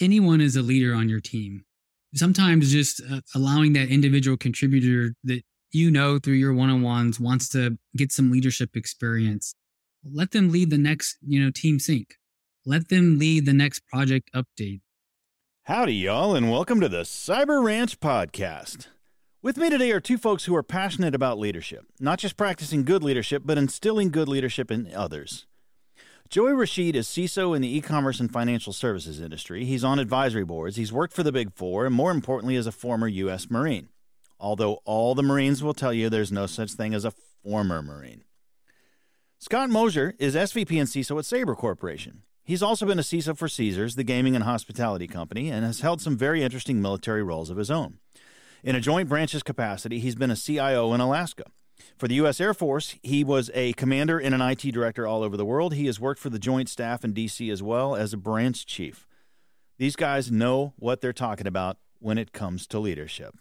anyone is a leader on your team. Sometimes just uh, allowing that individual contributor that you know through your one-on-ones wants to get some leadership experience. Let them lead the next, you know, team sync. Let them lead the next project update. Howdy, y'all, and welcome to the Cyber Ranch podcast. With me today are two folks who are passionate about leadership, not just practicing good leadership, but instilling good leadership in others. Joey Rachid is CISO in the e commerce and financial services industry. He's on advisory boards, he's worked for the Big Four, and more importantly, is a former U.S. Marine. Although all the Marines will tell you there's no such thing as a former Marine. Scott Moser is SVP and CISO at Sabre Corporation. He's also been a CISO for Caesars, the gaming and hospitality company, and has held some very interesting military roles of his own. In a joint branches capacity, he's been a CIO in Alaska. For the U.S. Air Force, he was a commander and an IT director all over the world. He has worked for the Joint Staff in D.C. as well as a branch chief. These guys know what they're talking about when it comes to leadership.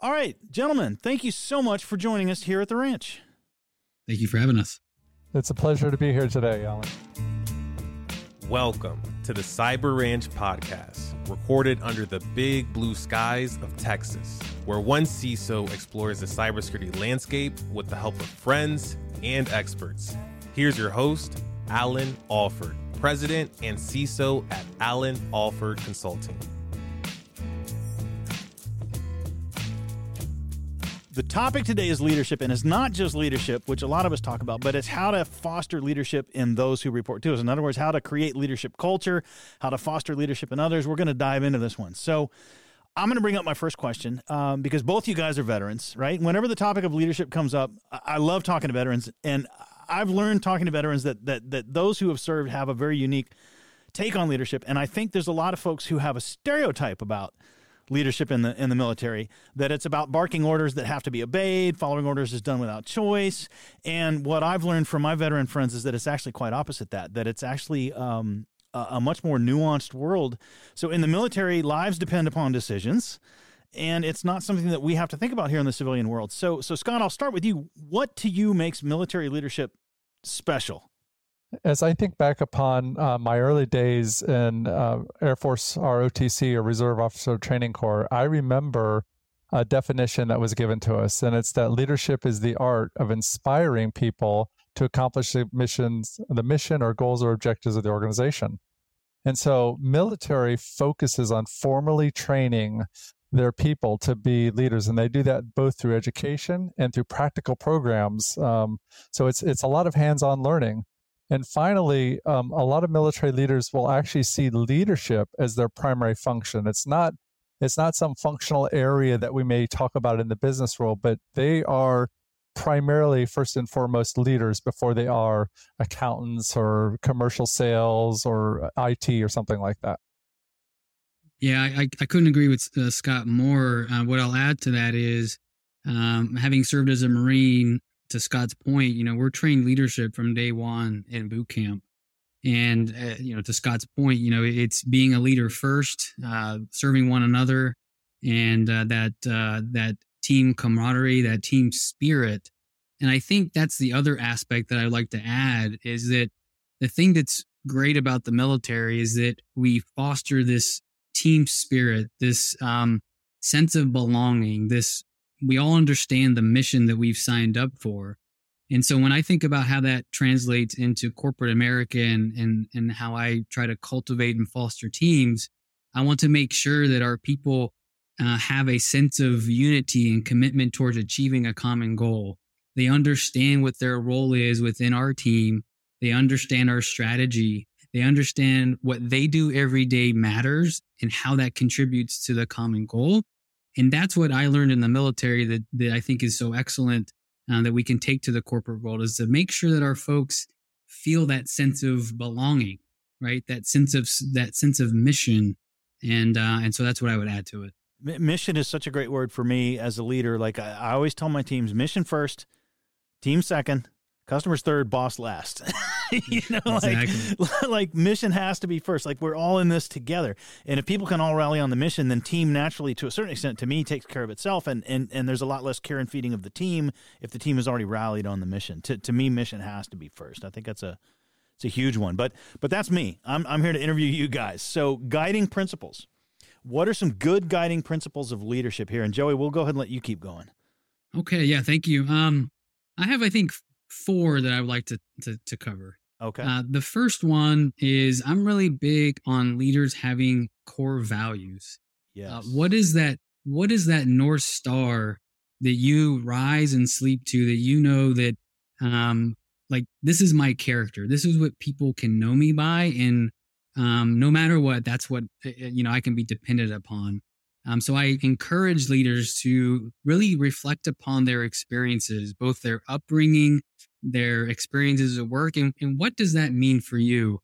All right, gentlemen, thank you so much for joining us here at the ranch. Thank you for having us. It's a pleasure to be here today, Allan. Welcome to the Cyber Ranch podcast, recorded under the big blue skies of Texas, where one CISO explores the cybersecurity landscape with the help of friends and experts. Here's your host, Allan Alford, President and CISO at Allan Alford Consulting. The topic today is leadership, and it's not just leadership, which a lot of us talk about, but it's how to foster leadership in those who report to us. In other words, how to create leadership culture, how to foster leadership in others. We're going to dive into this one. So, I'm going to bring up my first question um, because both you guys are veterans, right? Whenever the topic of leadership comes up, I love talking to veterans, and I've learned talking to veterans that that that those who have served have a very unique take on leadership, and I think there's a lot of folks who have a stereotype about leadership in the in the military that it's about barking orders that have to be obeyed following orders is done without choice and what i've learned from my veteran friends is that it's actually quite opposite that that it's actually um, a, a much more nuanced world. So in the military lives depend upon decisions and it's not something that we have to think about here in the civilian world. So so scott i'll start with you. What to you makes military leadership special? As I think back upon uh, my early days in uh, Air Force ROTC or Reserve Officer Training Corps, I remember a definition that was given to us, and it's that leadership is the art of inspiring people to accomplish the missions, the mission or goals or objectives of the organization. And so, military focuses on formally training their people to be leaders, and they do that both through education and through practical programs. Um, so it's it's a lot of hands-on learning. And finally, um, a lot of military leaders will actually see leadership as their primary function. It's not it's not some functional area that we may talk about in the business world, but they are primarily first and foremost leaders before they are accountants or commercial sales or IT or something like that. Yeah, I, I couldn't agree with uh, Scott more. Uh, what I'll add to that is um, having served as a Marine, to Scott's point, you know, we're trained leadership from day one in boot camp. And, uh, you know, to Scott's point, you know, it's being a leader first, uh, serving one another and uh, that, uh, that team camaraderie, that team spirit. And I think that's the other aspect that I'd like to add is that the thing that's great about the military is that we foster this team spirit, this um, sense of belonging, this we all understand the mission that we've signed up for. And so when I think about how that translates into corporate America and, and, and how I try to cultivate and foster teams, I want to make sure that our people uh, have a sense of unity and commitment towards achieving a common goal. They understand what their role is within our team. They understand our strategy. They understand what they do every day matters and how that contributes to the common goal. And that's what I learned in the military that, that I think is so excellent uh, that we can take to the corporate world is to make sure that our folks feel that sense of belonging, right? That sense of that sense of mission, and uh, and so that's what I would add to it. Mission is such a great word for me as a leader. Like I, I always tell my teams, mission first, team second, customers third, boss last. you know, exactly. like like mission has to be first. Like we're all in this together, and if people can all rally on the mission, then team naturally, to a certain extent, to me, takes care of itself. And and and there's a lot less care and feeding of the team if the team has already rallied on the mission. To to me, mission has to be first. I think that's a It's a huge one. But but that's me. I'm I'm here to interview you guys. So guiding principles. What are some good guiding principles of leadership here? And Joey, we'll go ahead and let you keep going. Okay, yeah, thank you. Um, I have I think four that I would like to to, to cover. Okay. Uh, the first one is I'm really big on leaders having core values. Yeah. Uh, what is that? What is that north star that you rise and sleep to? That you know that, um, like this is my character. This is what people can know me by, and um, no matter what, that's what uh, uh, you know I can be dependent upon. Um, so I encourage leaders to really reflect upon their experiences, both their upbringing, their experiences at work, and, and what does that mean for you?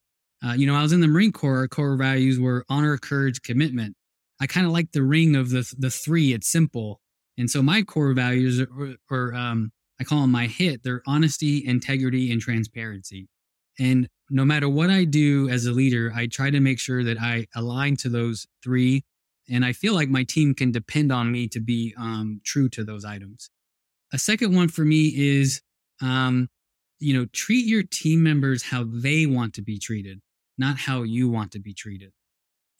Uh, you know, I was in the Marine Corps. Our core values were honor, courage, commitment. I kind of like the ring of the the three. It's simple, and so my core values are, are um, I call them my hit. They're honesty, integrity, and transparency. And no matter what I do as a leader, I try to make sure that I align to those three and I feel like my team can depend on me to be um, true to those items. A second one for me is, um, you know, treat your team members how they want to be treated, not how you want to be treated.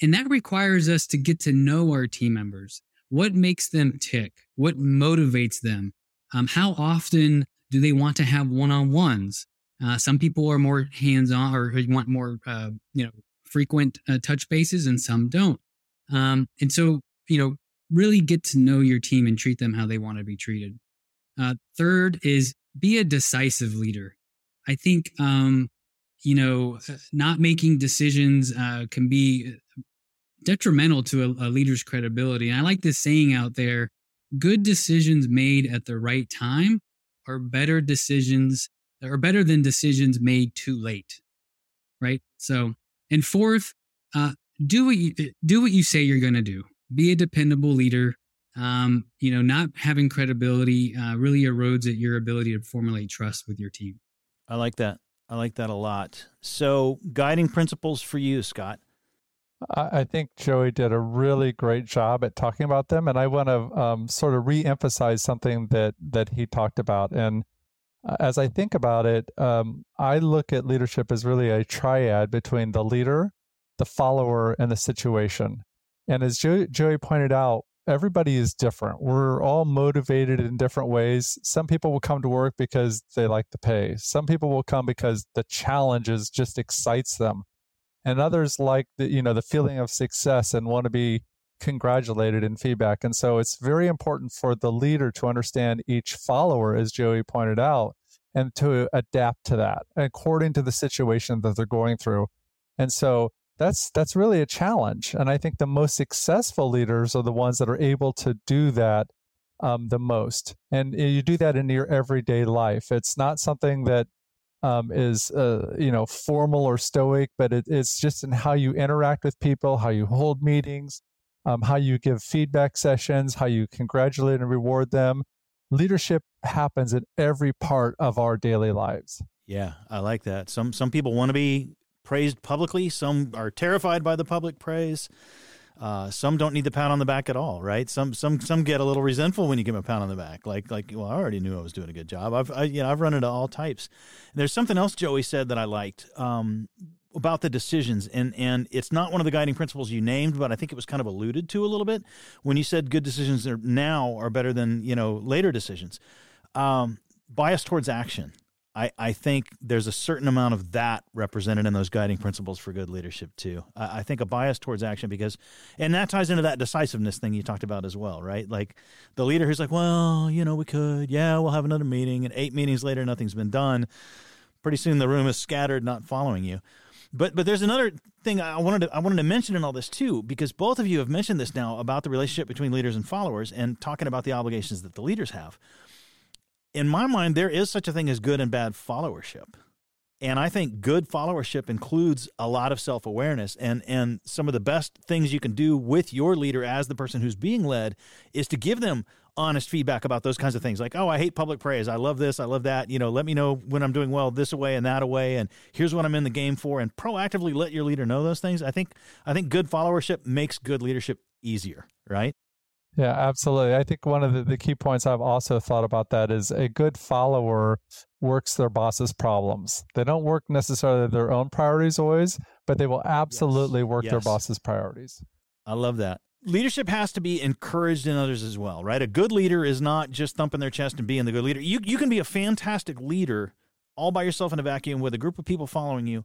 And that requires us to get to know our team members. What makes them tick? What motivates them? Um, how often do they want to have one-on-ones? Uh, some people are more hands-on or want more, uh, you know, frequent uh, touch bases, and some don't. Um, and so, you know, really get to know your team and treat them how they want to be treated. Uh, third is be a decisive leader. I think, um, you know, not making decisions uh, can be detrimental to a, a leader's credibility. And I like this saying out there good decisions made at the right time are better decisions or better than decisions made too late. Right. So, and fourth, uh, do what you do what you say you're going to do. Be a dependable leader. Um, you know, not having credibility uh, really erodes at your ability to formulate trust with your team. I like that. I like that a lot. So, guiding principles for you, Scott. I think Joey did a really great job at talking about them, and I want to um, sort of re-emphasize something that that he talked about. And as I think about it, um, I look at leadership as really a triad between the leader, the follower, and the situation. And as Joey, Joey pointed out, everybody is different. We're all motivated in different ways. Some people will come to work because they like the pay. Some people will come because the challenges just excites them and others like the you know the feeling of success and want to be congratulated in feedback and so it's very important for the leader to understand each follower as joey pointed out and to adapt to that according to the situation that they're going through. And so that's that's really a challenge. And i think the most successful leaders are the ones that are able to do that um, the most. And you do that in your everyday life. It's not something that um, is uh, you know formal or stoic, but it, it's just in how you interact with people, how you hold meetings, um, how you give feedback sessions, how you congratulate and reward them. Leadership happens in every part of our daily lives. Yeah, I like that. Some some people want to be praised publicly. Some are terrified by the public praise. Uh, some don't need the pat on the back at all, right? Some some some get a little resentful when you give them a pat on the back, like like well, I already knew I was doing a good job. I've I, you know I've run into all types. There's something else Joey said that I liked um, about the decisions, and and it's not one of the guiding principles you named, but I think it was kind of alluded to a little bit when you said good decisions are now are better than you know later decisions. Um, bias towards action. I, I think there's a certain amount of that represented in those guiding principles for good leadership too. I, I, think a bias towards action because, and that ties into that decisiveness thing you talked about as well, right? Like the leader who's like, well, you know, we could, yeah, we'll have another meeting, and eight meetings later, nothing's been done. Pretty soon, the room is scattered, not following you. But but there's another thing I wanted to I wanted to mention in all this too because both of you have mentioned this now about the relationship between leaders and followers and talking about the obligations that the leaders have in my mind, there is such a thing as good and bad followership. And I think good followership includes a lot of self awareness. And, and some of the best things you can do with your leader as the person who's being led is to give them honest feedback about those kinds of things like, oh, I hate public praise. I love this. I love that. You know, let me know when I'm doing well this away and that away. And here's what I'm in the game for. And proactively let your leader know those things. I think, I think good followership makes good leadership easier, right? Yeah, absolutely. I think one of the, the key points I've also thought about that is a good follower works their boss's problems. They don't work necessarily their own priorities always, but they will absolutely yes. work yes. their boss's priorities. I love that. Leadership has to be encouraged in others as well, right? A good leader is not just thumping their chest and being the good leader. You you can be a fantastic leader all by yourself in a vacuum with a group of people following you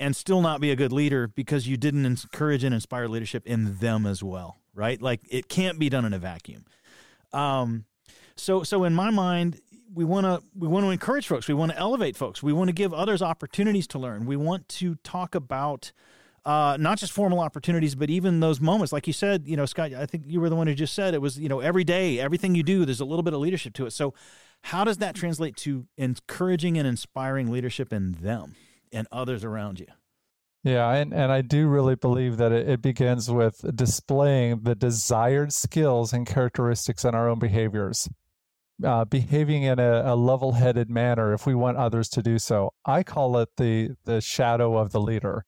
and still not be a good leader because you didn't encourage and inspire leadership in them as well, right? Like it can't be done in a vacuum. Um, so so in my mind, we want to we want to encourage folks. We want to elevate folks. We want to give others opportunities to learn. We want to talk about uh, not just formal opportunities, but even those moments, like you said, you know, Scott. I think you were the one who just said it was, you know, every day, everything you do, there's a little bit of leadership to it. So, how does that translate to encouraging and inspiring leadership in them and others around you? Yeah, and, and I do really believe that it, it begins with displaying the desired skills and characteristics in our own behaviors. Uh, behaving in a, a level-headed manner if we want others to do so. I call it the the shadow of the leader.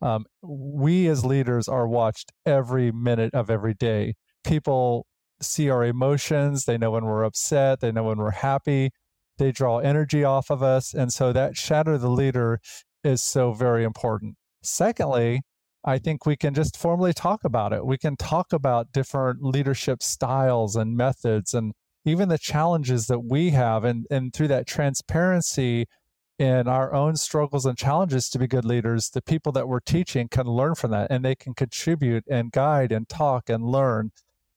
Um, we as leaders are watched every minute of every day. People see our emotions. They know when we're upset. They know when we're happy. They draw energy off of us, and so that shadow of the leader is so very important. Secondly, I think we can just formally talk about it. We can talk about different leadership styles and methods and even the challenges that we have. And, and through that transparency in our own struggles and challenges to be good leaders, the people that we're teaching can learn from that and they can contribute and guide and talk and learn.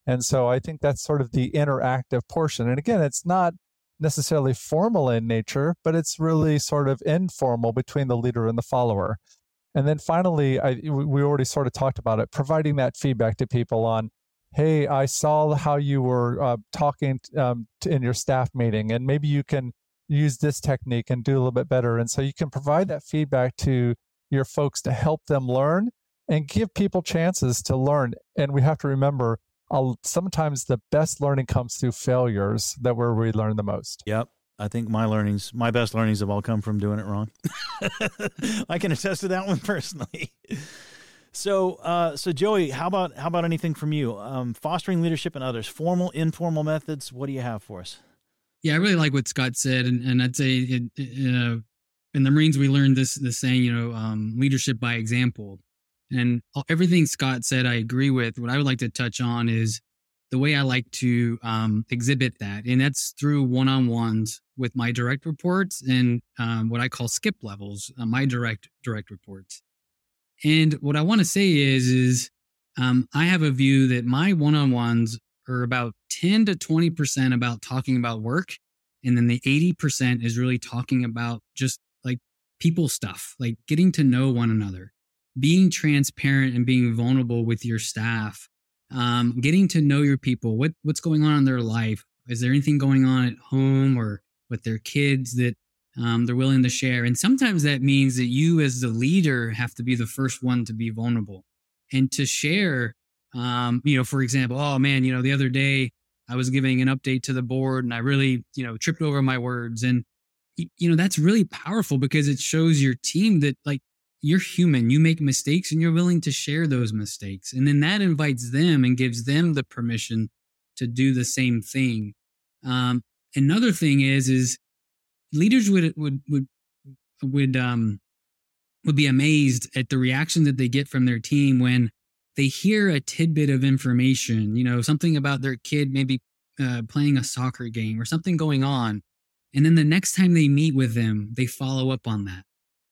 And so I think that's sort of the interactive portion. And again, it's not necessarily formal in nature, but it's really sort of informal between the leader and the follower. And then finally, I, we already sort of talked about it, providing that feedback to people on, hey, I saw how you were uh, talking um, in your staff meeting, and maybe you can use this technique and do a little bit better. And so you can provide that feedback to your folks to help them learn and give people chances to learn. And we have to remember, sometimes the best learning comes through failures that where we learn the most. Yep. I think my learnings, my best learnings have all come from doing it wrong. I can attest to that one personally. So, uh, so Joey, how about how about anything from you? Um, fostering leadership in others, formal, informal methods. What do you have for us? Yeah, I really like what Scott said, and, and I'd say it, it, uh, in the Marines we learned this the saying, you know, um, leadership by example. And everything Scott said, I agree with. What I would like to touch on is the way I like to um, exhibit that, and that's through one-on-ones with my direct reports and um, what I call skip levels, uh, my direct direct reports. And what I want to say is, is um, I have a view that my one-on-ones are about 10 to 20 percent about talking about work, and then the 80 percent is really talking about just like people stuff, like getting to know one another, being transparent and being vulnerable with your staff um, getting to know your people, what what's going on in their life. Is there anything going on at home or with their kids that um, they're willing to share? And sometimes that means that you, as the leader, have to be the first one to be vulnerable and to share. Um, you know, for example, oh man, you know, the other day I was giving an update to the board and I really, you know, tripped over my words. And, you know, that's really powerful because it shows your team that like you're human. You make mistakes and you're willing to share those mistakes. And then that invites them and gives them the permission to do the same thing. Um, another thing is, is leaders would, would, would, would, um, would be amazed at the reaction that they get from their team when they hear a tidbit of information, you know, something about their kid maybe uh, playing a soccer game or something going on. And then the next time they meet with them, they follow up on that.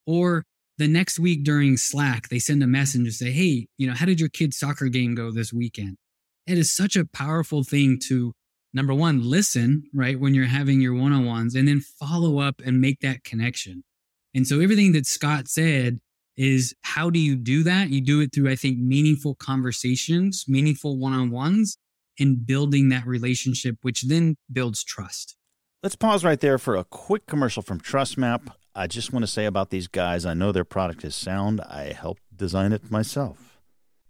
Or the next week during Slack, they send a message and say, Hey, you know, how did your kid's soccer game go this weekend? It is such a powerful thing to number one, listen, right? When you're having your one on ones and then follow up and make that connection. And so everything that Scott said is how do you do that? You do it through, I think, meaningful conversations, meaningful one on ones, and building that relationship, which then builds trust. Let's pause right there for a quick commercial from TrustMAPP. I just want to say about these guys, I know their product is sound. I helped design it myself.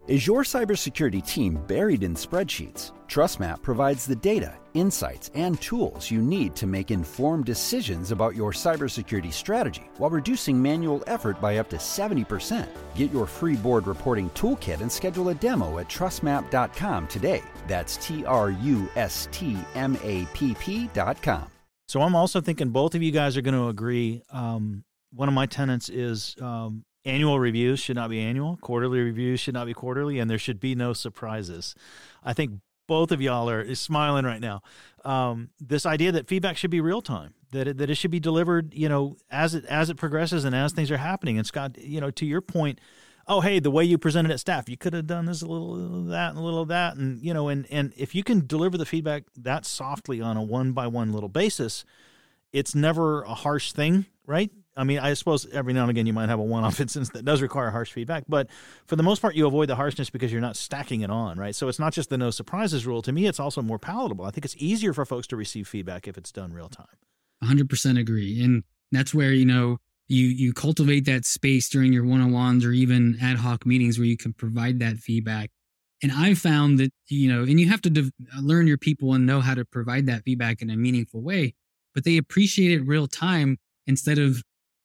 Is your cybersecurity team buried in spreadsheets? TrustMAPP provides the data, insights, and tools you need to make informed decisions about your cybersecurity strategy while reducing manual effort by up to 70%. Get your free board reporting toolkit and schedule a demo at trustmapp.com today. That's T R U S T M A P P.com. So I'm also thinking both of you guys are going to agree. Um, one of my tenants is um, annual reviews should not be annual, quarterly reviews should not be quarterly, and there should be no surprises. I think both of y'all are smiling right now. Um, this idea that feedback should be real time, that it, that it should be delivered, you know, as it as it progresses and as things are happening. And Scott, you know, to your point, oh hey, the way you presented at staff, you could have done this a little, little that and a little that, and you know, and and if you can deliver the feedback that softly on a one by one little basis, it's never a harsh thing, right? I mean, I suppose every now and again you might have a one-off instance that does require harsh feedback, but for the most part, you avoid the harshness because you're not stacking it on, right? So it's not just the no surprises rule. To me, it's also more palatable. I think it's easier for folks to receive feedback if it's done real time. 100% agree, and that's where you know you you cultivate that space during your one-on-ones or even ad hoc meetings where you can provide that feedback. And I found that you know, and you have to de- learn your people and know how to provide that feedback in a meaningful way, but they appreciate it real time instead of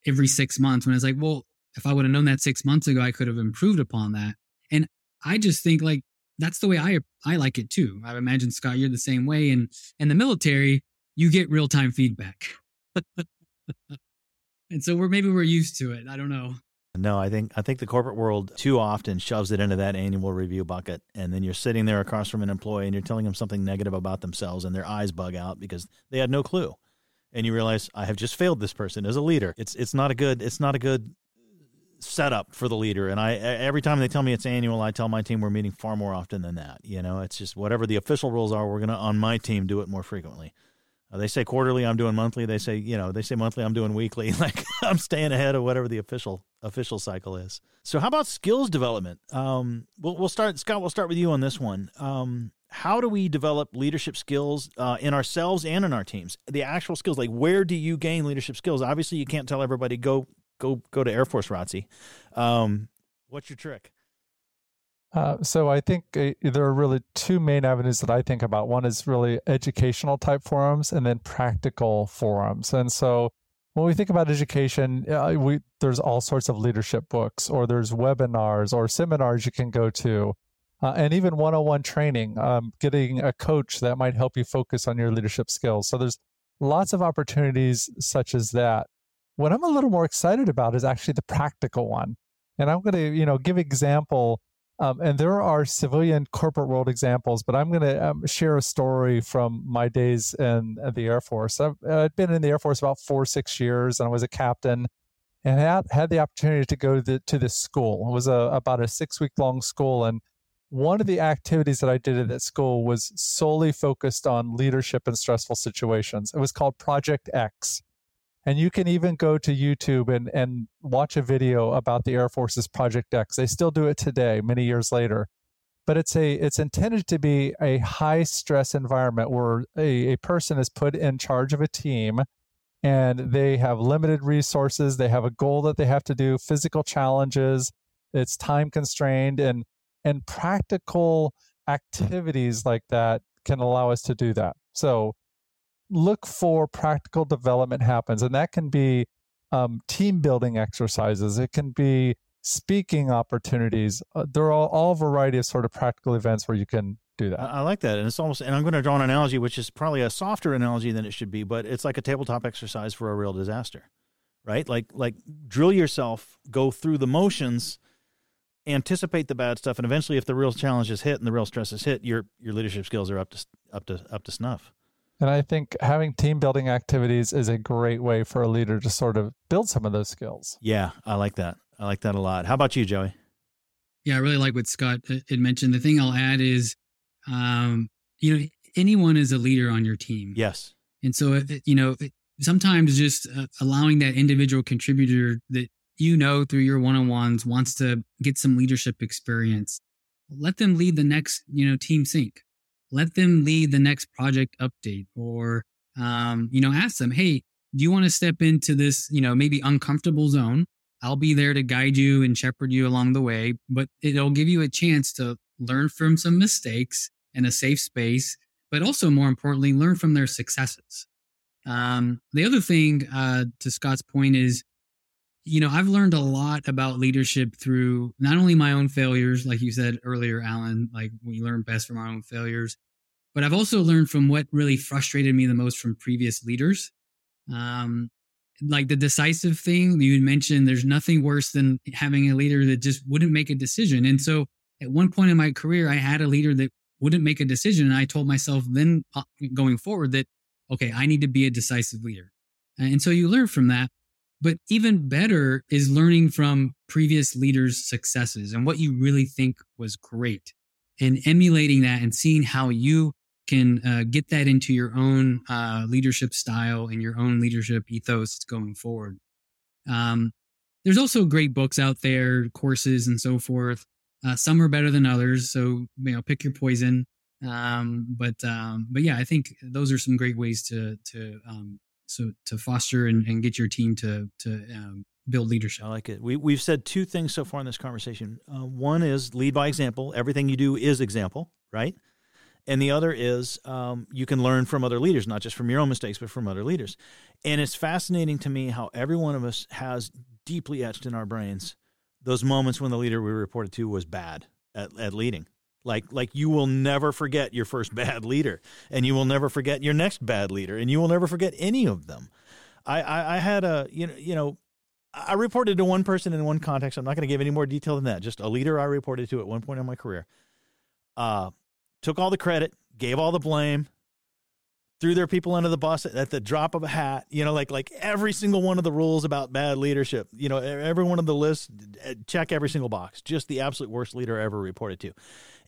every six months when it's like, well, if I would have known that six months ago, I could have improved upon that. And I just think like that's the way I I like it too. I imagine Scott, you're the same way. And in the military, you get real time feedback. and so we're maybe we're used to it. I don't know. No, I think I think the corporate world too often shoves it into that annual review bucket, and then you're sitting there across from an employee and you're telling them something negative about themselves, and their eyes bug out because they had no clue and you realize I have just failed this person as a leader. It's it's not a good it's not a good setup for the leader. And I every time they tell me it's annual, I tell my team we're meeting far more often than that. You know, it's just whatever the official rules are, we're gonna on my team do it more frequently. Uh, they say quarterly, I'm doing monthly. They say you know they say monthly, I'm doing weekly. Like I'm staying ahead of whatever the official official cycle is. So how about skills development? Um, we'll we'll start Scott. We'll start with you on this one. Um, how do we develop leadership skills uh, in ourselves and in our teams? The actual skills, like where do you gain leadership skills? Obviously, you can't tell everybody go go go to Air Force ROTC. Um, what's your trick? Uh, so I think uh, there are really two main avenues that I think about. One is really educational type forums, and then practical forums. And so when we think about education, uh, we there's all sorts of leadership books, or there's webinars or seminars you can go to uh, and even one-on-one training um, getting a coach that might help you focus on your leadership skills. So there's lots of opportunities such as that. What i'm a little more excited about is actually the practical one. And i'm going to you know give example um, and there are civilian corporate world examples but i'm going to um, share a story from my days in, in the air force. I've, I've been in the air force about four six years and i was a captain and had, had the opportunity to go to, the, to this school. It was a, about a six week long school and one of the activities that I did at that school was solely focused on leadership in stressful situations. It was called Project X. And you can even go to YouTube and, and watch a video about the Air Force's Project X. They still do it today, many years later. But it's a it's intended to be a high stress environment where a, a person is put in charge of a team and they have limited resources. They have a goal that they have to do, physical challenges, it's time constrained, and and practical activities like that can allow us to do that. So look for practical development happens, and that can be um, team building exercises. It can be speaking opportunities. Uh, there are all, all variety of sort of practical events where you can do that. I, like that, and it's almost. And I'm going to draw an analogy, which is probably a softer analogy than it should be, but it's like a tabletop exercise for a real disaster, right? Like like drill yourself, go through the motions anticipate the bad stuff, and eventually, if the real challenge is hit and the real stress is hit, your your leadership skills are up to up to up to snuff. And I think having team building activities is a great way for a leader to sort of build some of those skills. Yeah, I like that. I like that a lot. How about you, Joey? Yeah, I really like what Scott had mentioned. The thing I'll add is, um, you know, anyone is a leader on your team. Yes. And so, you know, sometimes just uh, allowing that individual contributor that you know through your one-on-ones wants to get some leadership experience let them lead the next you know team sync. Let them lead the next project update or um, you know ask them hey do you want to step into this you know maybe uncomfortable zone? I'll be there to guide you and shepherd you along the way but it'll give you a chance to learn from some mistakes in a safe space but also more importantly learn from their successes. Um, the other thing uh, to scott's point is you know, I've learned a lot about leadership through not only my own failures, like you said earlier, Allan, like we learn best from our own failures, but I've also learned from what really frustrated me the most from previous leaders. Um, like the decisive thing you mentioned, there's nothing worse than having a leader that just wouldn't make a decision. And so at one point in my career, I had a leader that wouldn't make a decision. And I told myself then uh, going forward that, okay, I need to be a decisive leader. And so you learn from that. But even better is learning from previous leaders' successes and what you really think was great and emulating that and seeing how you can uh, get that into your own uh, leadership style and your own leadership ethos going forward. Um, there's also great books out there, courses, and so forth. Uh, some are better than others, so you know, pick your poison. Um, but um, but yeah, I think those are some great ways to to um, so to foster and, and get your team to to um, build leadership. I like it. We we've said two things so far in this conversation. Uh, one is lead by example. Everything you do is example, right? And the other is um, you can learn from other leaders, not just from your own mistakes, but from other leaders. And it's fascinating to me how every one of us has deeply etched in our brains those moments when the leader we reported to was bad at, at leading. Like, like you will never forget your first bad leader, and you will never forget your next bad leader, and you will never forget any of them. I, I, I had a, you know, you know, I reported to one person in one context. I'm not going to give any more detail than that. Just a leader I reported to at one point in my career. Uh, took all the credit, gave all the blame, threw their people under the bus at the drop of a hat. You know, like like every single one of the rules about bad leadership. You know, every one of the lists, check every single box. Just the absolute worst leader I ever reported to,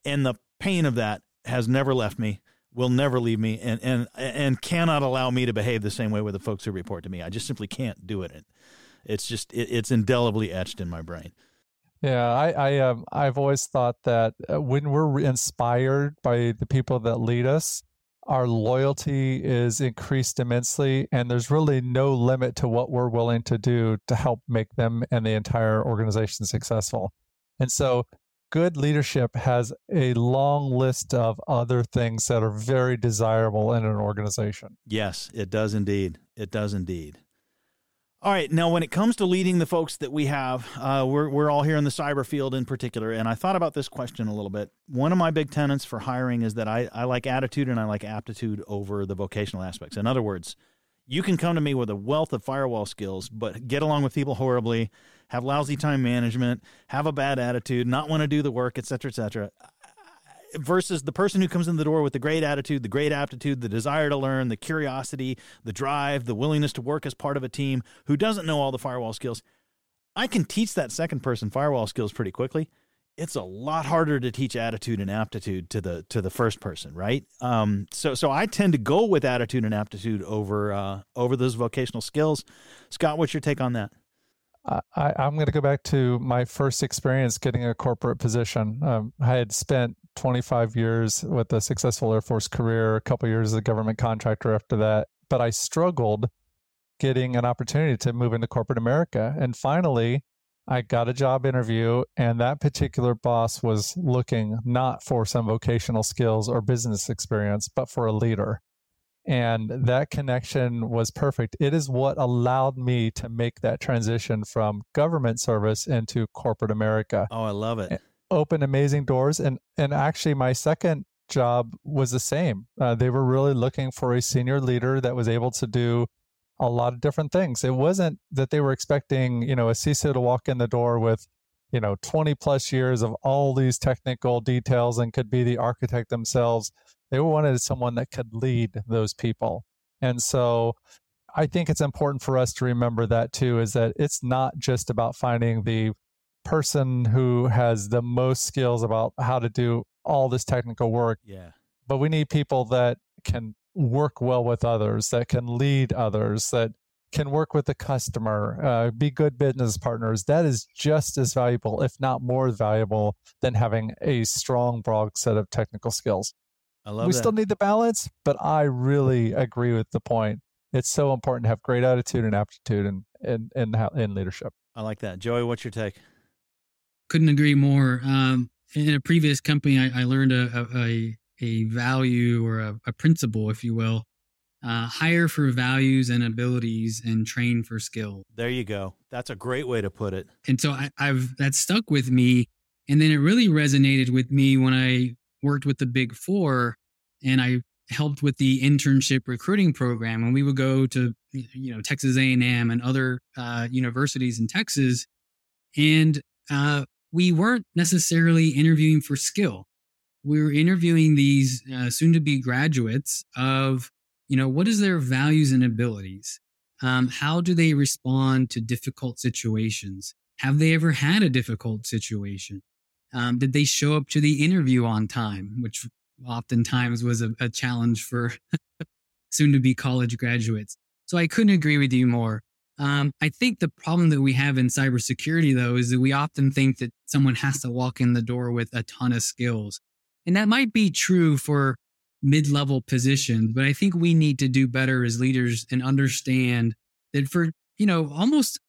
and the pain of that has never left me. Will never leave me, and and and cannot allow me to behave the same way with the folks who report to me. I just simply can't do it. It's just it, it's indelibly etched in my brain. Yeah, I, I um, I've always thought that uh, when we're inspired by the people that lead us, our loyalty is increased immensely, and there's really no limit to what we're willing to do to help make them and the entire organization successful. And so, good leadership has a long list of other things that are very desirable in an organization. Yes, it does indeed. It does indeed. All right. Now, when it comes to leading the folks that we have, uh, we're, we're all here in the cyber field in particular. And I thought about this question a little bit. One of my big tenets for hiring is that I, I like attitude and I like aptitude over the vocational aspects. In other words, you can come to me with a wealth of firewall skills, but get along with people horribly, have lousy time management, have a bad attitude, not want to do the work, et cetera, et cetera versus the person who comes in the door with the great attitude, the great aptitude, the desire to learn, the curiosity, the drive, the willingness to work as part of a team who doesn't know all the firewall skills. I can teach that second person firewall skills pretty quickly. It's a lot harder to teach attitude and aptitude to the to the first person, right? Um, so so I tend to go with attitude and aptitude over uh, over those vocational skills. Scott, what's your take on that? I, am going to go back to my first experience getting a corporate position. Um, I had spent 25 years with a successful Air Force career, a couple years as a government contractor after that, but I struggled getting an opportunity to move into corporate America. And finally, I got a job interview, and that particular boss was looking not for some vocational skills or business experience, but for a leader. And that connection was perfect. It is what allowed me to make that transition from government service into corporate America. Oh, I love it. Open amazing doors. And, and actually, my second job was the same. Uh, they were really looking for a senior leader that was able to do a lot of different things. It wasn't that they were expecting, you know, a CISO to walk in the door with, you know, 20 plus years of all these technical details and could be the architect themselves. They wanted someone that could lead those people. And so I think it's important for us to remember that too is that it's not just about finding the person who has the most skills about how to do all this technical work. Yeah. But we need people that can work well with others, that can lead others, that can work with the customer, uh, be good business partners. That is just as valuable, if not more valuable, than having a strong, broad set of technical skills. I love we that. still need the balance, but I really agree with the point. It's so important to have great attitude and aptitude in in in, in leadership. I like that, Joey. What's your take? Couldn't agree more. Um, in a previous company, I, I learned a, a, a value or a, a principle, if you will. Uh, hire for values and abilities and train for skill. There you go. That's a great way to put it. And so I, I've that stuck with me, and then it really resonated with me when I worked with the big four and I helped with the internship recruiting program. And we would go to you know Texas A&M and other uh, universities in Texas, and uh, we weren't necessarily interviewing for skill. We were interviewing these uh, soon-to-be graduates of you know what is their values and abilities. Um, how do they respond to difficult situations? Have they ever had a difficult situation? Um, did they show up to the interview on time, which oftentimes was a, a challenge for soon to be college graduates. So I couldn't agree with you more. Um, I think the problem that we have in cybersecurity, though, is that we often think that someone has to walk in the door with a ton of skills. And that might be true for mid level positions, but I think we need to do better as leaders and understand that for, you know, almost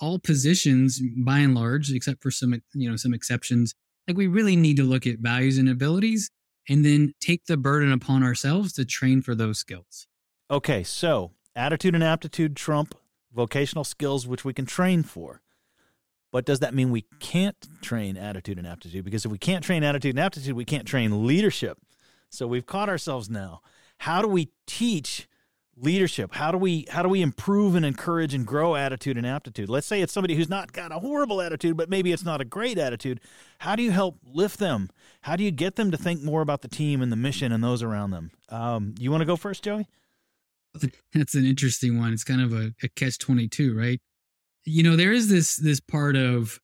all positions by and large, except for some, you know, some exceptions, like we really need to look at values and abilities and then take the burden upon ourselves to train for those skills. Okay, so attitude and aptitude trump vocational skills, which we can train for. But does that mean we can't train attitude and aptitude? Because if we can't train attitude and aptitude, we can't train leadership. So we've caught ourselves now. How do we teach leadership? How do we how do we improve and encourage and grow attitude and aptitude? Let's say it's somebody who's not got a horrible attitude but maybe it's not a great attitude. How do you help lift them? How do you get them to think more about the team and the mission and those around them? Um, you want to go first joey? That's an interesting one. It's kind of a, a catch 22 right you know there is this this part of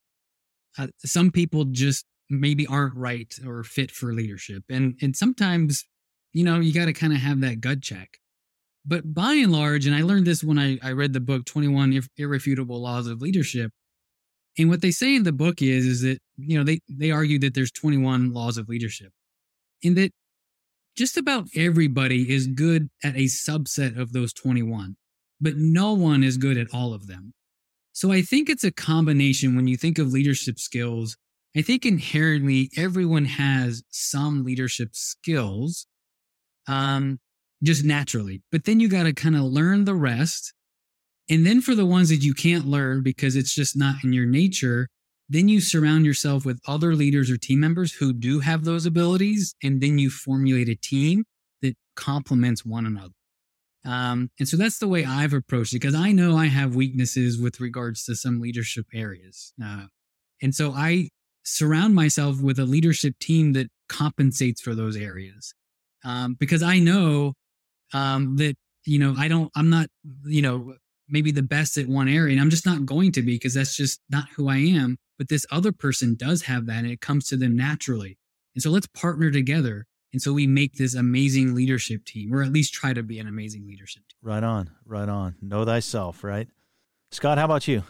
uh, some people just maybe aren't right or fit for leadership and and sometimes you know you got to kind of have that gut check but by and large, and I learned this when I, I read the book 21 Irrefutable Laws of Leadership. And what they say in the book is, is that, you know, they, they argue that there's 21 laws of leadership and that just about everybody is good at a subset of those 21, but no one is good at all of them. So I think it's a combination when you think of leadership skills. I think inherently everyone has some leadership skills. Um, just naturally. But then you got to kind of learn the rest. And then for the ones that you can't learn because it's just not in your nature, then you surround yourself with other leaders or team members who do have those abilities. And then you formulate a team that complements one another. Um, and so that's the way I've approached it because I know I have weaknesses with regards to some leadership areas. Uh, and so I surround myself with a leadership team that compensates for those areas. Um, because I know um, that you know I don't I'm not you know maybe the best at one area and I'm just not going to be because that's just not who I am. But this other person does have that and it comes to them naturally. And so let's partner together. And so we make this amazing leadership team, or at least try to be an amazing leadership team. Right on, right on. Know thyself, right? Scott, how about you?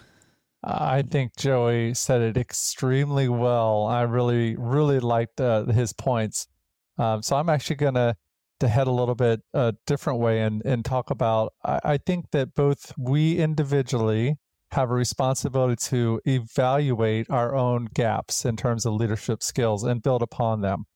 I think Joey said it extremely well. I really, really liked uh, his points. Um, so I'm actually going to to head a little bit a uh, different way and, and talk about I, I think that both we individually have a responsibility to evaluate our own gaps in terms of leadership skills and build upon them.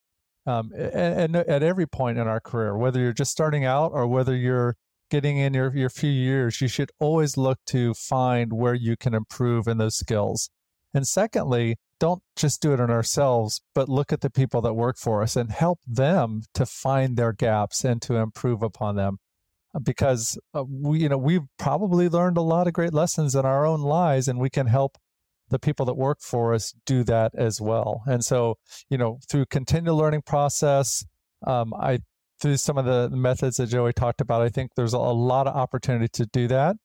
Um, and, and, at every point in our career, whether you're just starting out or whether you're getting in your, your few years, you should always look to find where you can improve in those skills. And secondly, don't just do it on ourselves, but look at the people that work for us and help them to find their gaps and to improve upon them. Uh, because uh, we, you know, we've probably learned a lot of great lessons in our own lives, and we can help the people that work for us do that as well. And so, you know, through continual learning process, um, I through some of the methods that Joey talked about, I think there's a lot of opportunity to do that.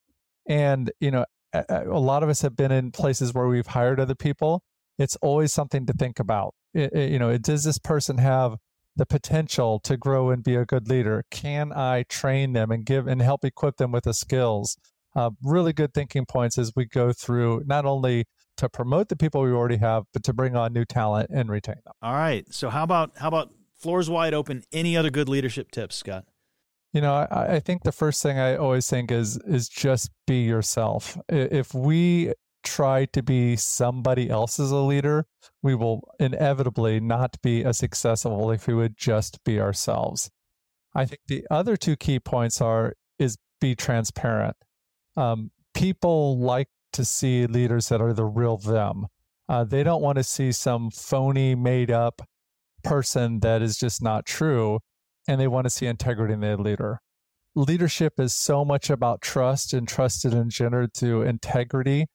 And you know, a, a lot of us have been in places where we've hired other people it's always something to think about. It, it, you know, does this person have the potential to grow and be a good leader? Can I train them and give and help equip them with the skills? Uh, really good thinking points as we go through not only to promote the people we already have, but to bring on new talent and retain them. All right. So how about how about floors wide open? Any other good leadership tips, Scott? You know, I, I think the first thing I always think is is just be yourself. If we try to be somebody else as a leader, we will inevitably not be as successful if we would just be ourselves. I think the other two key points are is be transparent. Um, people like to see leaders that are the real them. Uh, they don't want to see some phony, made up person that is just not true. and they want to see integrity in their leader. Leadership is so much about trust and trusted and engendered through integrity,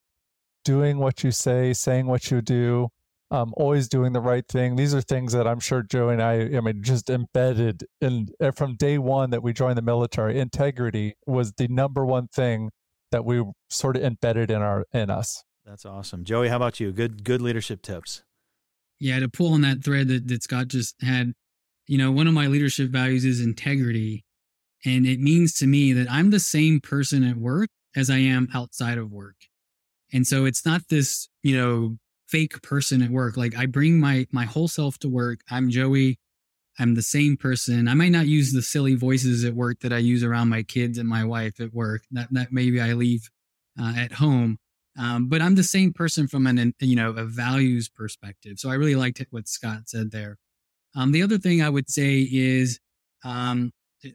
doing what you say, saying what you do, um, always doing the right thing. These are things that I'm sure Joe and I, I mean, just embedded in eh, from day one that we joined the military. Integrity was the number one thing that we sort of embedded in our in us. That's awesome, Joey. How about you? Good good leadership tips. Yeah, to pull on that thread that, that Scott just had, you know, one of my leadership values is integrity. And it means to me that I'm the same person at work as I am outside of work. And so it's not this, you know, fake person at work. Like I bring my my whole self to work. I'm Joey. I'm the same person. I might not use the silly voices at work that I use around my kids and my wife at work. That that maybe I leave uh, at home. Um, but I'm the same person from an you know a values perspective. So I really liked what Scott said there. Um, the other thing I would say is um,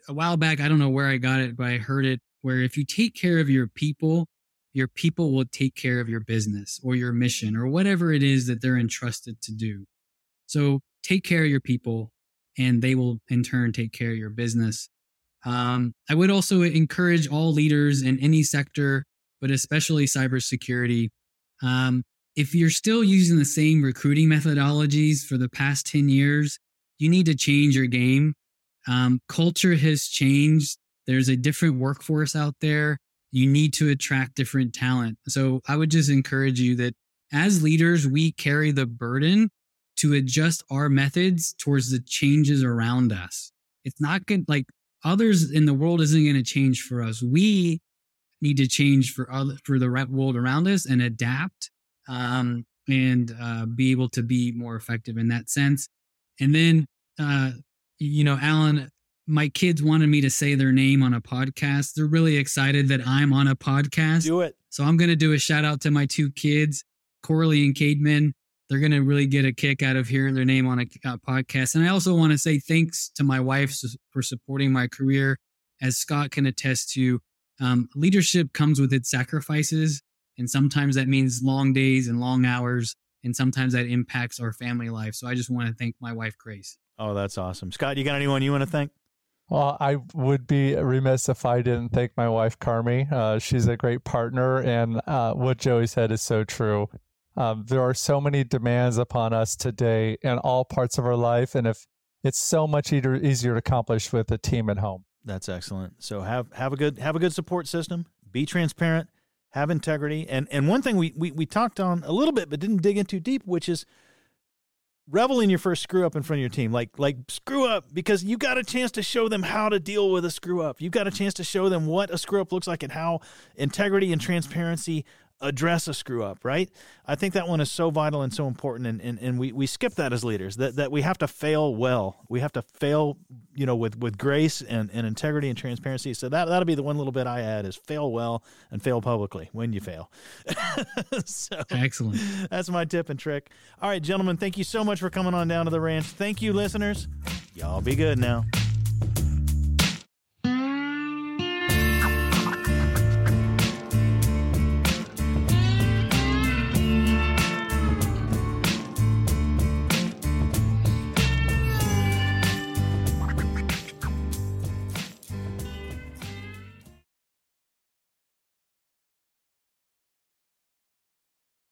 a while back, I don't know where I got it, but I heard it where if you take care of your people, your people will take care of your business or your mission or whatever it is that they're entrusted to do. So take care of your people and they will in turn take care of your business. Um, I would also encourage all leaders in any sector, but especially cybersecurity. Um, if you're still using the same recruiting methodologies for the past 10 years, you need to change your game. Um, culture has changed. There's a different workforce out there you need to attract different talent. So I would just encourage you that as leaders, we carry the burden to adjust our methods towards the changes around us. It's not good. Like others in the world isn't going to change for us. We need to change for other, for the world around us and adapt, um, and, uh, be able to be more effective in that sense. And then, uh, you know, Allan, my kids wanted me to say their name on a podcast. They're really excited that I'm on a podcast. Do it. So I'm going to do a shout out to my two kids, Corley and Cademan. They're going to really get a kick out of hearing their name on a, a podcast. And I also want to say thanks to my wife for supporting my career. As Scott can attest to, um, leadership comes with its sacrifices. And sometimes that means long days and long hours. And sometimes that impacts our family life. So I just want to thank my wife, Grace. Oh, that's awesome. Scott, you got anyone you want to thank? Well, I would be remiss if I didn't thank my wife, Carmi. Uh, she's a great partner, and uh, what Joey said is so true. Um, there are so many demands upon us today in all parts of our life, and if it's so much easier, easier to accomplish with a team at home. That's excellent. So have have a good have a good support system. Be transparent. Have integrity. And and one thing we we, we talked on a little bit, but didn't dig into deep, which is revel in your first screw up in front of your team like like screw up because you got a chance to show them how to deal with a screw up you got a chance to show them what a screw up looks like and how integrity and transparency address a screw up, right? I think that one is so vital and so important, and, and, and we, we skip that as leaders, that, that we have to fail well. We have to fail, you know, with, with grace and, and integrity and transparency. So that, that'll be the one little bit I add is fail well and fail publicly when you fail. so Excellent. That's my tip and trick. All right, gentlemen, thank you so much for coming on down to the ranch. Thank you, listeners. Y'all be good now.